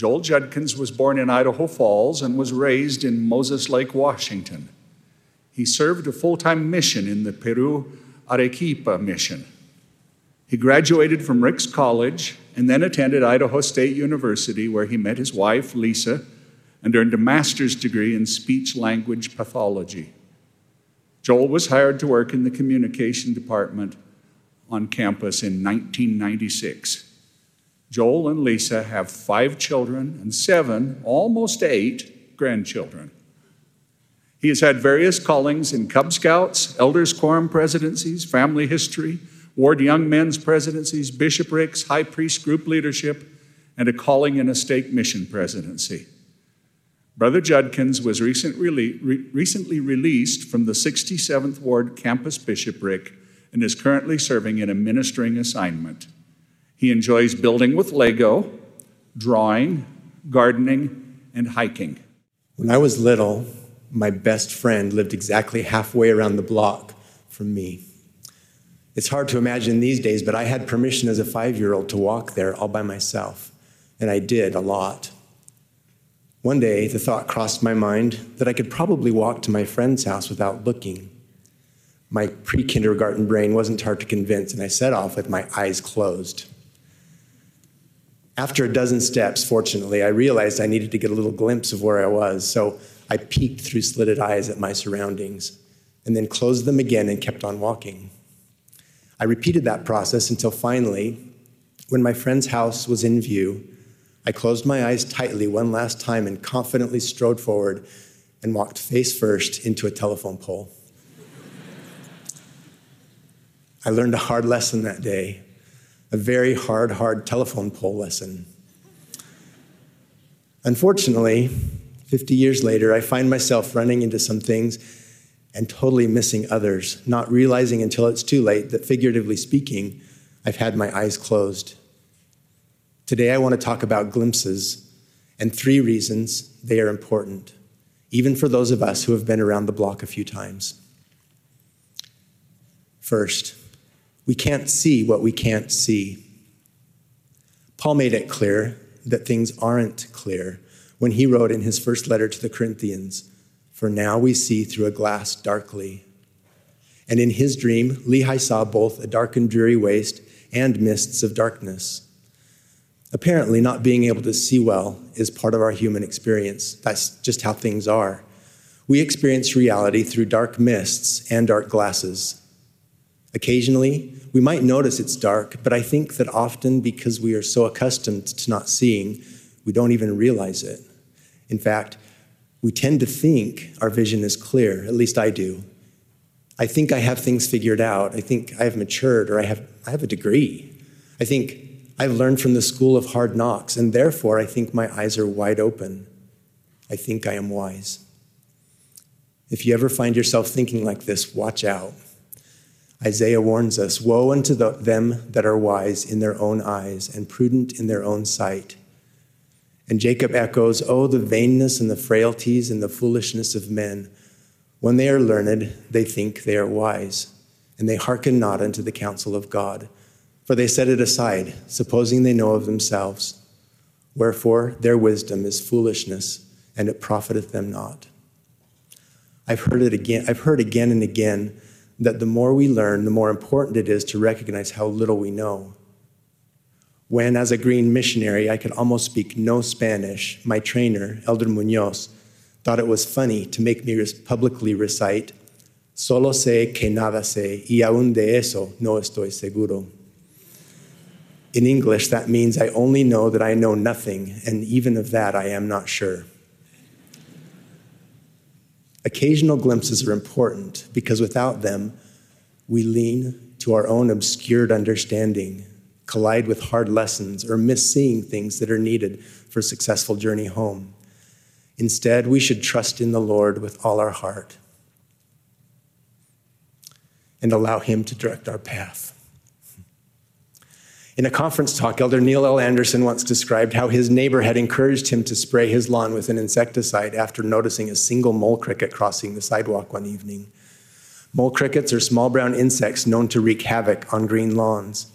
Joel Judkins was born in Idaho Falls and was raised in Moses Lake, Washington. He served a full time mission in the Peru Arequipa mission. He graduated from Ricks College and then attended Idaho State University, where he met his wife, Lisa, and earned a master's degree in speech language pathology. Joel was hired to work in the communication department on campus in 1996. Joel and Lisa have five children and seven, almost eight, grandchildren. He has had various callings in Cub Scouts, Elders Quorum presidencies, family history, Ward Young Men's presidencies, bishoprics, high priest group leadership, and a calling in a stake mission presidency. Brother Judkins was recent re- recently released from the 67th Ward campus bishopric and is currently serving in a ministering assignment. He enjoys building with Lego, drawing, gardening, and hiking. When I was little, my best friend lived exactly halfway around the block from me. It's hard to imagine these days, but I had permission as a five year old to walk there all by myself, and I did a lot. One day, the thought crossed my mind that I could probably walk to my friend's house without looking. My pre kindergarten brain wasn't hard to convince, and I set off with my eyes closed. After a dozen steps, fortunately, I realized I needed to get a little glimpse of where I was, so I peeked through slitted eyes at my surroundings and then closed them again and kept on walking. I repeated that process until finally, when my friend's house was in view, I closed my eyes tightly one last time and confidently strode forward and walked face first into a telephone pole. I learned a hard lesson that day, a very hard, hard telephone pole lesson. Unfortunately, 50 years later, I find myself running into some things and totally missing others, not realizing until it's too late that, figuratively speaking, I've had my eyes closed. Today, I want to talk about glimpses and three reasons they are important, even for those of us who have been around the block a few times. First, we can't see what we can't see. Paul made it clear that things aren't clear when he wrote in his first letter to the Corinthians for now we see through a glass darkly. And in his dream, Lehi saw both a dark and dreary waste and mists of darkness. Apparently, not being able to see well is part of our human experience. That's just how things are. We experience reality through dark mists and dark glasses. Occasionally, we might notice it's dark, but I think that often because we are so accustomed to not seeing, we don't even realize it. In fact, we tend to think our vision is clear, at least I do. I think I have things figured out. I think I have matured or I have, I have a degree. I think I've learned from the school of hard knocks, and therefore I think my eyes are wide open. I think I am wise. If you ever find yourself thinking like this, watch out. Isaiah warns us Woe unto the, them that are wise in their own eyes and prudent in their own sight. And Jacob echoes, Oh, the vainness and the frailties and the foolishness of men. When they are learned, they think they are wise, and they hearken not unto the counsel of God. For they set it aside, supposing they know of themselves. Wherefore, their wisdom is foolishness, and it profiteth them not. I've heard it again, I've heard again and again that the more we learn, the more important it is to recognize how little we know. When, as a green missionary, I could almost speak no Spanish, my trainer, Elder Munoz, thought it was funny to make me publicly recite, Solo sé que nada sé, y aún de eso no estoy seguro. In English, that means I only know that I know nothing, and even of that I am not sure. Occasional glimpses are important because without them, we lean to our own obscured understanding collide with hard lessons, or miss seeing things that are needed for a successful journey home. Instead, we should trust in the Lord with all our heart and allow Him to direct our path. In a conference talk, Elder Neil L. Andersen once described how his neighbor had encouraged him to spray his lawn with an insecticide after noticing a single mole cricket crossing the sidewalk one evening. Mole crickets are small brown insects known to wreak havoc on green lawns.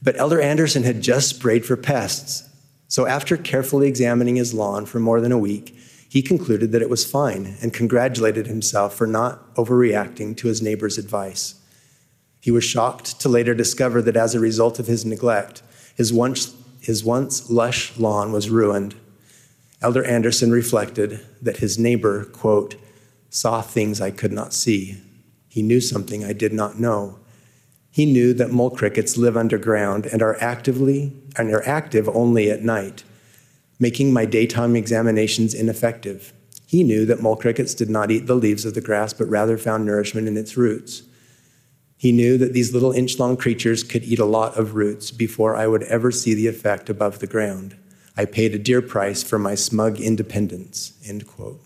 But Elder Andersen had just sprayed for pests, So, after carefully examining his lawn for more than a week, he concluded that it was fine and congratulated himself for not overreacting to his neighbor's advice. He was shocked to later discover that as a result of his neglect, his once, his once lush lawn was ruined. Elder Andersen reflected that his neighbor, quote, saw things I could not see. He knew something I did not know. He knew that mole crickets live underground and are actively and are active only at night making my daytime examinations ineffective. He knew that mole crickets did not eat the leaves of the grass, but rather found nourishment in its roots. He knew that these little inch long creatures could eat a lot of roots before I would ever see the effect above the ground. I paid a dear price for my smug independence. End quote.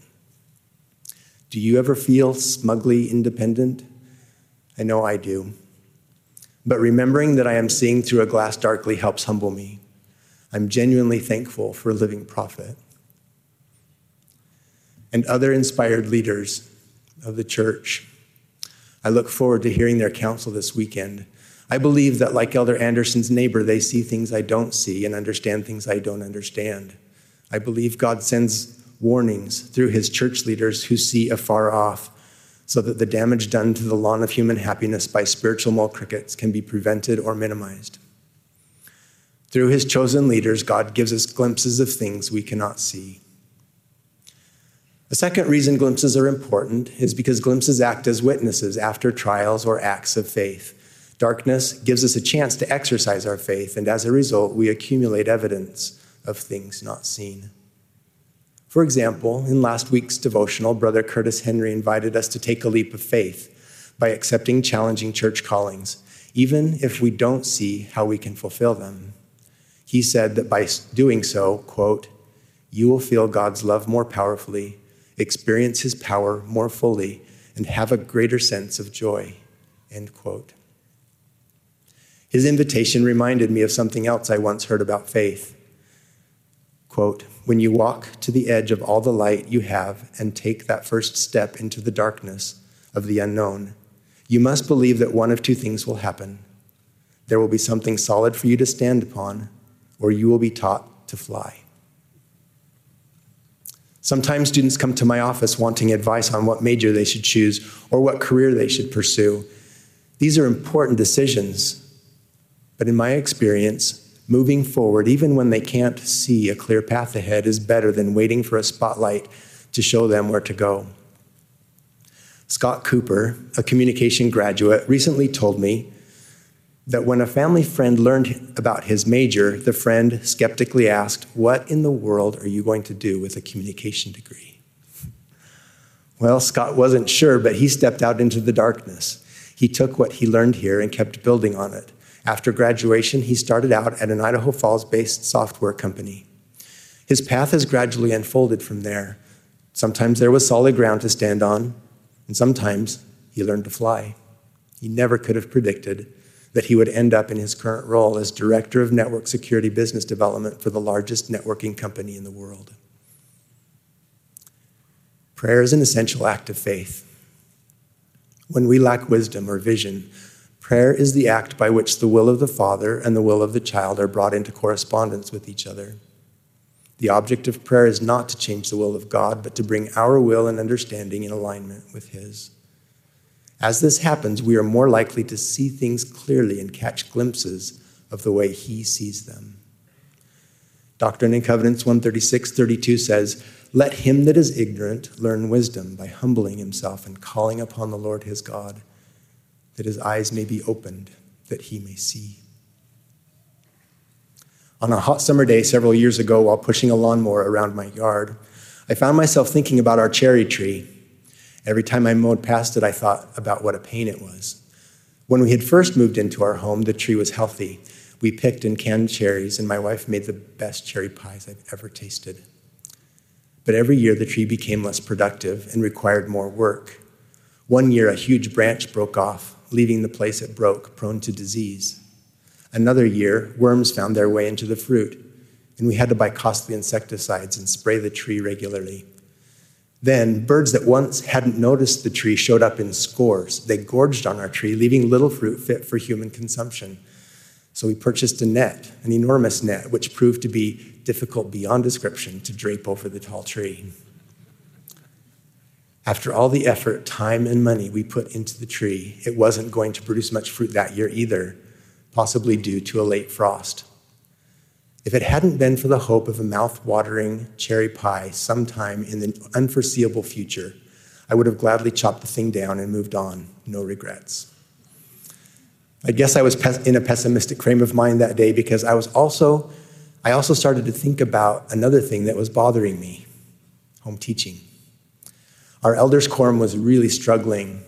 Do you ever feel smugly independent? I know I do. But remembering that I am seeing through a glass darkly helps humble me. I'm genuinely thankful for a living prophet and other inspired leaders of the church. I look forward to hearing their counsel this weekend. I believe that, like Elder Andersen's neighbor, they see things I don't see and understand things I don't understand. I believe God sends warnings through his church leaders who see afar off so that the damage done to the lawn of human happiness by spiritual mole crickets can be prevented or minimized. Through his chosen leaders, God gives us glimpses of things we cannot see. A second reason glimpses are important is because glimpses act as witnesses after trials or acts of faith. Darkness gives us a chance to exercise our faith, and as a result, we accumulate evidence of things not seen. For example, in last week's devotional, Brother Curtis Henry invited us to take a leap of faith by accepting challenging church callings, even if we don't see how we can fulfill them he said that by doing so, quote, you will feel God's love more powerfully, experience his power more fully, and have a greater sense of joy, end quote. His invitation reminded me of something else I once heard about faith. Quote, when you walk to the edge of all the light you have and take that first step into the darkness of the unknown, you must believe that one of two things will happen. There will be something solid for you to stand upon, or you will be taught to fly. Sometimes students come to my office wanting advice on what major they should choose or what career they should pursue. These are important decisions, but in my experience, moving forward, even when they can't see a clear path ahead, is better than waiting for a spotlight to show them where to go. Scott Cooper, a communication graduate, recently told me that when a family friend learned about his major, the friend skeptically asked, What in the world are you going to do with a communication degree? Well, Scott wasn't sure, but he stepped out into the darkness. He took what he learned here and kept building on it. After graduation, he started out at an Idaho Falls based software company. His path has gradually unfolded from there. Sometimes there was solid ground to stand on, and sometimes he learned to fly. He never could have predicted that he would end up in his current role as Director of Network Security Business Development for the largest networking company in the world. Prayer is an essential act of faith. When we lack wisdom or vision, prayer is the act by which the will of the Father and the will of the child are brought into correspondence with each other. The object of prayer is not to change the will of God, but to bring our will and understanding in alignment with His. As this happens, we are more likely to see things clearly and catch glimpses of the way He sees them. Doctrine and Covenants 136 32 says, Let him that is ignorant learn wisdom by humbling himself and calling upon the Lord his God, that his eyes may be opened, that he may see. On a hot summer day several years ago, while pushing a lawnmower around my yard, I found myself thinking about our cherry tree Every time I mowed past it, I thought about what a pain it was. When we had first moved into our home, the tree was healthy. We picked and canned cherries, and my wife made the best cherry pies I've ever tasted. But every year, the tree became less productive and required more work. One year, a huge branch broke off, leaving the place it broke prone to disease. Another year, worms found their way into the fruit, and we had to buy costly insecticides and spray the tree regularly. Then, birds that once hadn't noticed the tree showed up in scores. They gorged on our tree, leaving little fruit fit for human consumption. So we purchased a net, an enormous net, which proved to be difficult beyond description to drape over the tall tree. After all the effort, time, and money we put into the tree, it wasn't going to produce much fruit that year either, possibly due to a late frost. If it hadn't been for the hope of a mouth-watering cherry pie sometime in the unforeseeable future, I would have gladly chopped the thing down and moved on, no regrets. I guess I was in a pessimistic frame of mind that day because I was also I also started to think about another thing that was bothering me, home teaching. Our elders quorum was really struggling.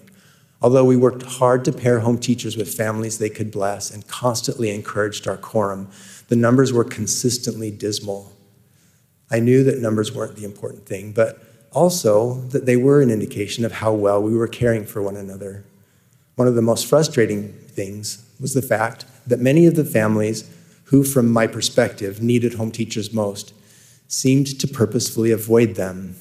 Although we worked hard to pair home teachers with families they could bless and constantly encouraged our quorum, the numbers were consistently dismal. I knew that numbers weren't the important thing, but also that they were an indication of how well we were caring for one another. One of the most frustrating things was the fact that many of the families who, from my perspective, needed home teachers most seemed to purposefully avoid them.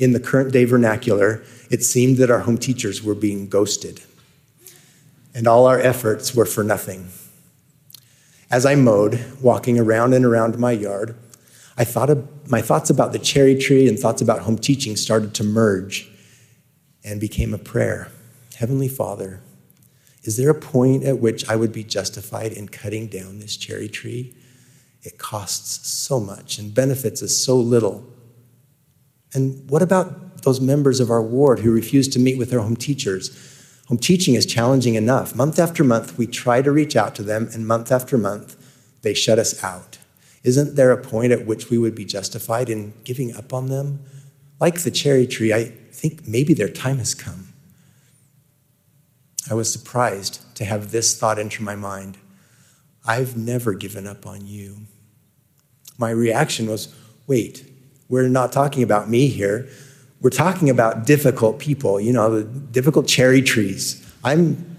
In the current day vernacular, it seemed that our home teachers were being ghosted, and all our efforts were for nothing. As I mowed, walking around and around my yard, I thought of, my thoughts about the cherry tree and thoughts about home teaching started to merge and became a prayer. Heavenly Father, is there a point at which I would be justified in cutting down this cherry tree? It costs so much and benefits us so little. And what about those members of our ward who refuse to meet with their home teachers? Home teaching is challenging enough. Month after month, we try to reach out to them, and month after month, they shut us out. Isn't there a point at which we would be justified in giving up on them? Like the cherry tree, I think maybe their time has come. I was surprised to have this thought enter my mind I've never given up on you. My reaction was wait, we're not talking about me here. We're talking about difficult people, you know, the difficult cherry trees. I'm,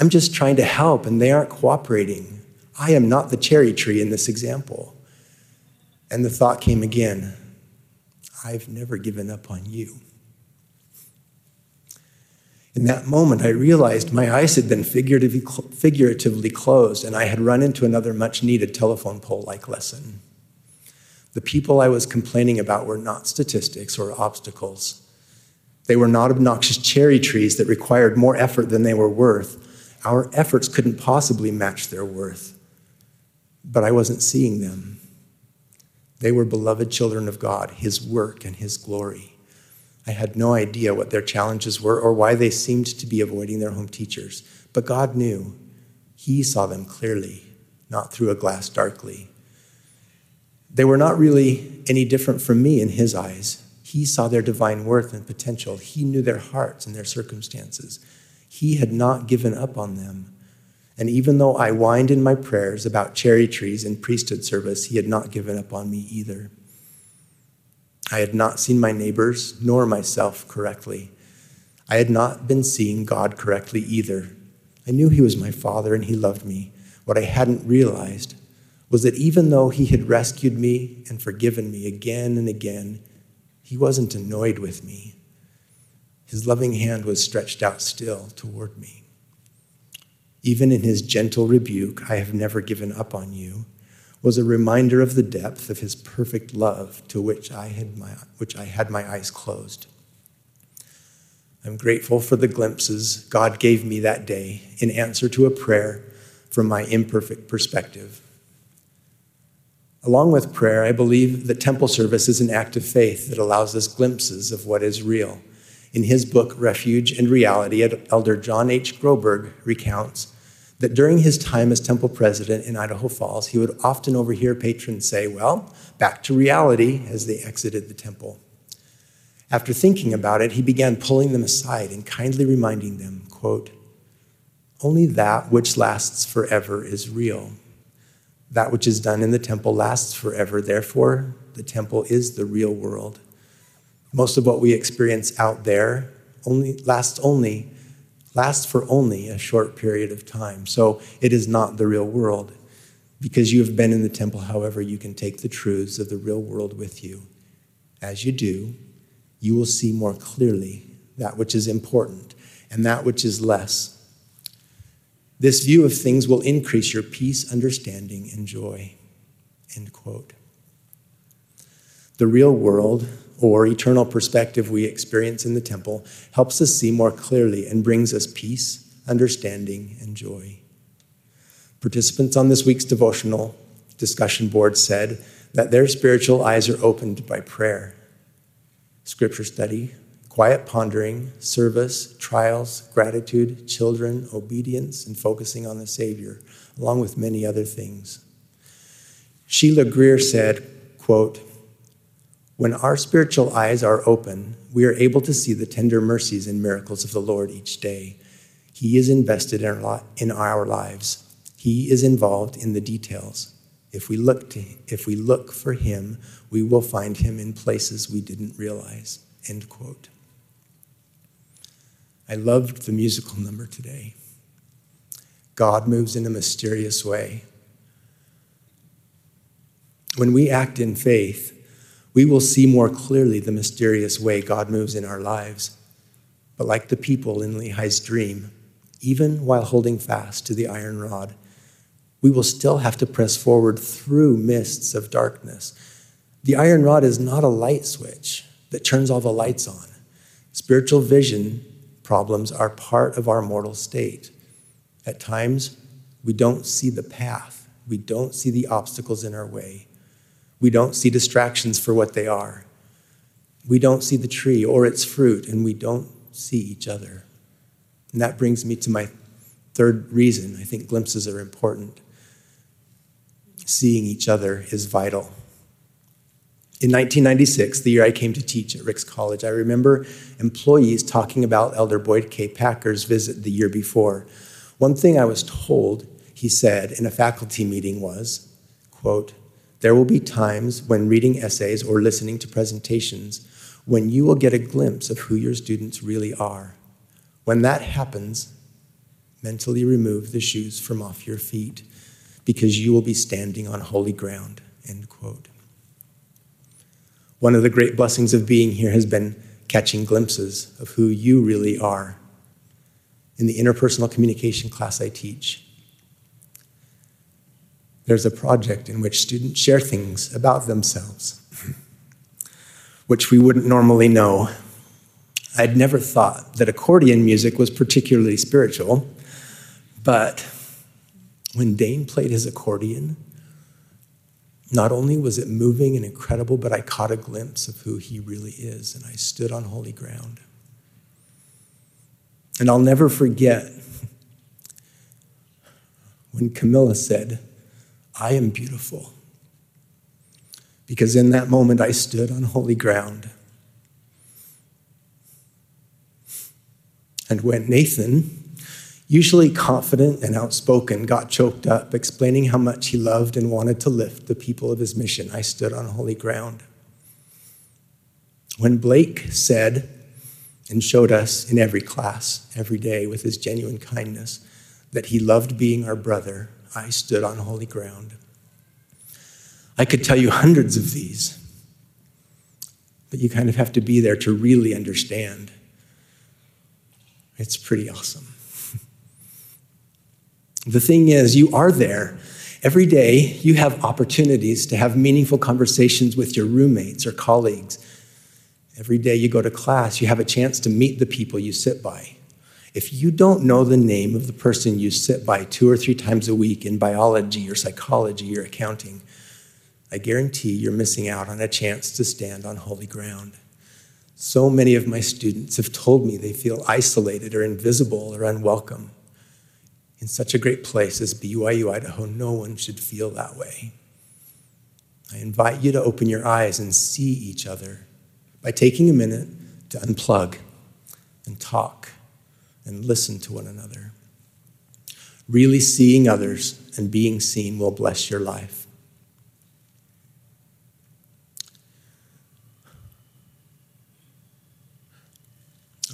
I'm just trying to help, and they aren't cooperating. I am not the cherry tree in this example. And the thought came again I've never given up on you. In that moment, I realized my eyes had been figuratively, figuratively closed, and I had run into another much needed telephone pole like lesson. The people I was complaining about were not statistics or obstacles. They were not obnoxious cherry trees that required more effort than they were worth. Our efforts couldn't possibly match their worth. But I wasn't seeing them. They were beloved children of God, His work and His glory. I had no idea what their challenges were or why they seemed to be avoiding their home teachers. But God knew. He saw them clearly, not through a glass darkly. They were not really any different from me in His eyes. He saw their divine worth and potential. He knew their hearts and their circumstances. He had not given up on them. And even though I whined in my prayers about cherry trees and priesthood service, He had not given up on me either. I had not seen my neighbors nor myself correctly. I had not been seeing God correctly either. I knew He was my Father and He loved me. What I hadn't realized was that even though He had rescued me and forgiven me again and again, He wasn't annoyed with me. His loving hand was stretched out still toward me. Even in His gentle rebuke, I have never given up on you was a reminder of the depth of his perfect love to which I had my, which I had my eyes closed. I'm grateful for the glimpses God gave me that day in answer to a prayer from my imperfect perspective. Along with prayer, I believe that temple service is an act of faith that allows us glimpses of what is real. In his book, Refuge and Reality, Elder John H. Groberg recounts that during his time as temple president in Idaho Falls, he would often overhear patrons say, Well, back to reality as they exited the temple. After thinking about it, he began pulling them aside and kindly reminding them, quote, Only that which lasts forever is real. That which is done in the temple lasts forever. Therefore, the temple is the real world. Most of what we experience out there only lasts only lasts for only a short period of time. So it is not the real world. Because you have been in the temple, however, you can take the truths of the real world with you. As you do, you will see more clearly that which is important and that which is less. This view of things will increase your peace, understanding, and joy. End quote. The real world, or eternal perspective we experience in the temple, helps us see more clearly and brings us peace, understanding, and joy. Participants on this week's devotional discussion board said that their spiritual eyes are opened by prayer, scripture study, quiet pondering, service, trials, gratitude, children, obedience, and focusing on the Savior, along with many other things. Sheila Greer said, quote, when our spiritual eyes are open, we are able to see the tender mercies and miracles of the Lord each day. He is invested in our lives. He is involved in the details. If we look to, if we look for him, we will find him in places we didn't realize. End quote. I loved the musical number today. God moves in a mysterious way. When we act in faith, we will see more clearly the mysterious way God moves in our lives. But like the people in Lehi's dream, even while holding fast to the iron rod, we will still have to press forward through mists of darkness. The iron rod is not a light switch that turns all the lights on. Spiritual vision problems are part of our mortal state. At times, we don't see the path, we don't see the obstacles in our way, we don't see distractions for what they are. We don't see the tree or its fruit, and we don't see each other. And that brings me to my third reason I think glimpses are important. Seeing each other is vital. In 1996, the year I came to teach at Ricks College, I remember employees talking about Elder Boyd K. Packer's visit the year before. One thing I was told, he said in a faculty meeting was, quote, there will be times when reading essays or listening to presentations when you will get a glimpse of who your students really are. When that happens, mentally remove the shoes from off your feet because you will be standing on holy ground, end quote. One of the great blessings of being here has been catching glimpses of who you really are in the interpersonal communication class I teach. There's a project in which students share things about themselves, which we wouldn't normally know. I'd never thought that accordion music was particularly spiritual, but when Dane played his accordion, not only was it moving and incredible, but I caught a glimpse of who he really is, and I stood on holy ground. And I'll never forget when Camilla said, I am beautiful. Because in that moment I stood on holy ground. And when Nathan usually confident and outspoken, got choked up, explaining how much he loved and wanted to lift the people of his mission. I stood on holy ground. When Blake said and showed us in every class, every day, with his genuine kindness, that he loved being our brother, I stood on holy ground. I could tell you hundreds of these, but you kind of have to be there to really understand. It's pretty awesome. The thing is, you are there. Every day, you have opportunities to have meaningful conversations with your roommates or colleagues. Every day you go to class, you have a chance to meet the people you sit by. If you don't know the name of the person you sit by two or three times a week in biology or psychology or accounting, I guarantee you're missing out on a chance to stand on holy ground. So many of my students have told me they feel isolated or invisible or unwelcome in such a great place as BYU Idaho, no one should feel that way. I invite you to open your eyes and see each other by taking a minute to unplug and talk and listen to one another. Really seeing others and being seen will bless your life.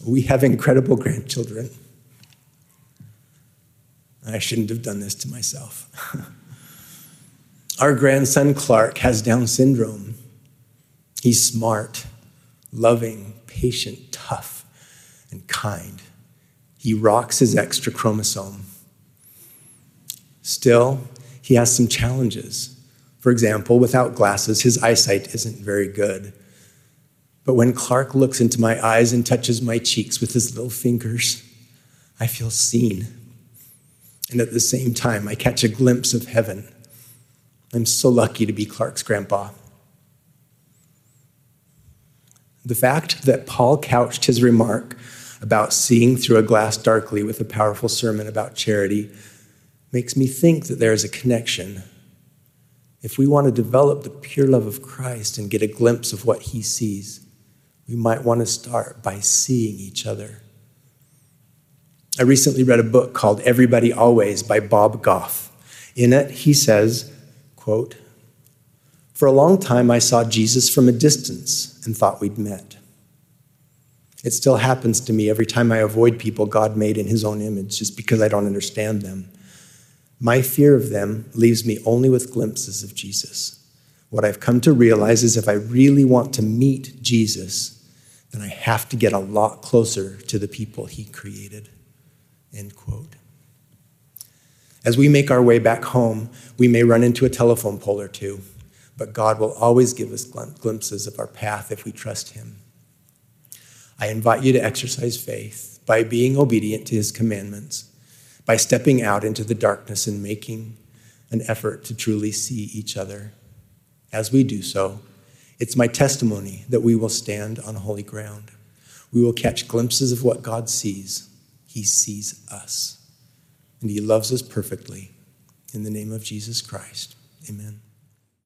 We have incredible grandchildren. I shouldn't have done this to myself. Our grandson Clark has Down syndrome. He's smart, loving, patient, tough, and kind. He rocks his extra chromosome. Still, he has some challenges. For example, without glasses, his eyesight isn't very good. But when Clark looks into my eyes and touches my cheeks with his little fingers, I feel seen. And at the same time, I catch a glimpse of heaven. I'm so lucky to be Clark's grandpa. The fact that Paul couched his remark about seeing through a glass darkly with a powerful sermon about charity makes me think that there is a connection. If we want to develop the pure love of Christ and get a glimpse of what he sees, we might want to start by seeing each other. I recently read a book called Everybody Always by Bob Goff. In it, he says, quote, For a long time I saw Jesus from a distance and thought we'd met. It still happens to me every time I avoid people God made in his own image just because I don't understand them. My fear of them leaves me only with glimpses of Jesus. What I've come to realize is if I really want to meet Jesus, then I have to get a lot closer to the people he created. End quote. As we make our way back home, we may run into a telephone pole or two, but God will always give us glimpses of our path if we trust him. I invite you to exercise faith by being obedient to his commandments, by stepping out into the darkness and making an effort to truly see each other. As we do so, it's my testimony that we will stand on holy ground. We will catch glimpses of what God sees. He sees us, and He loves us perfectly. In the name of Jesus Christ, amen.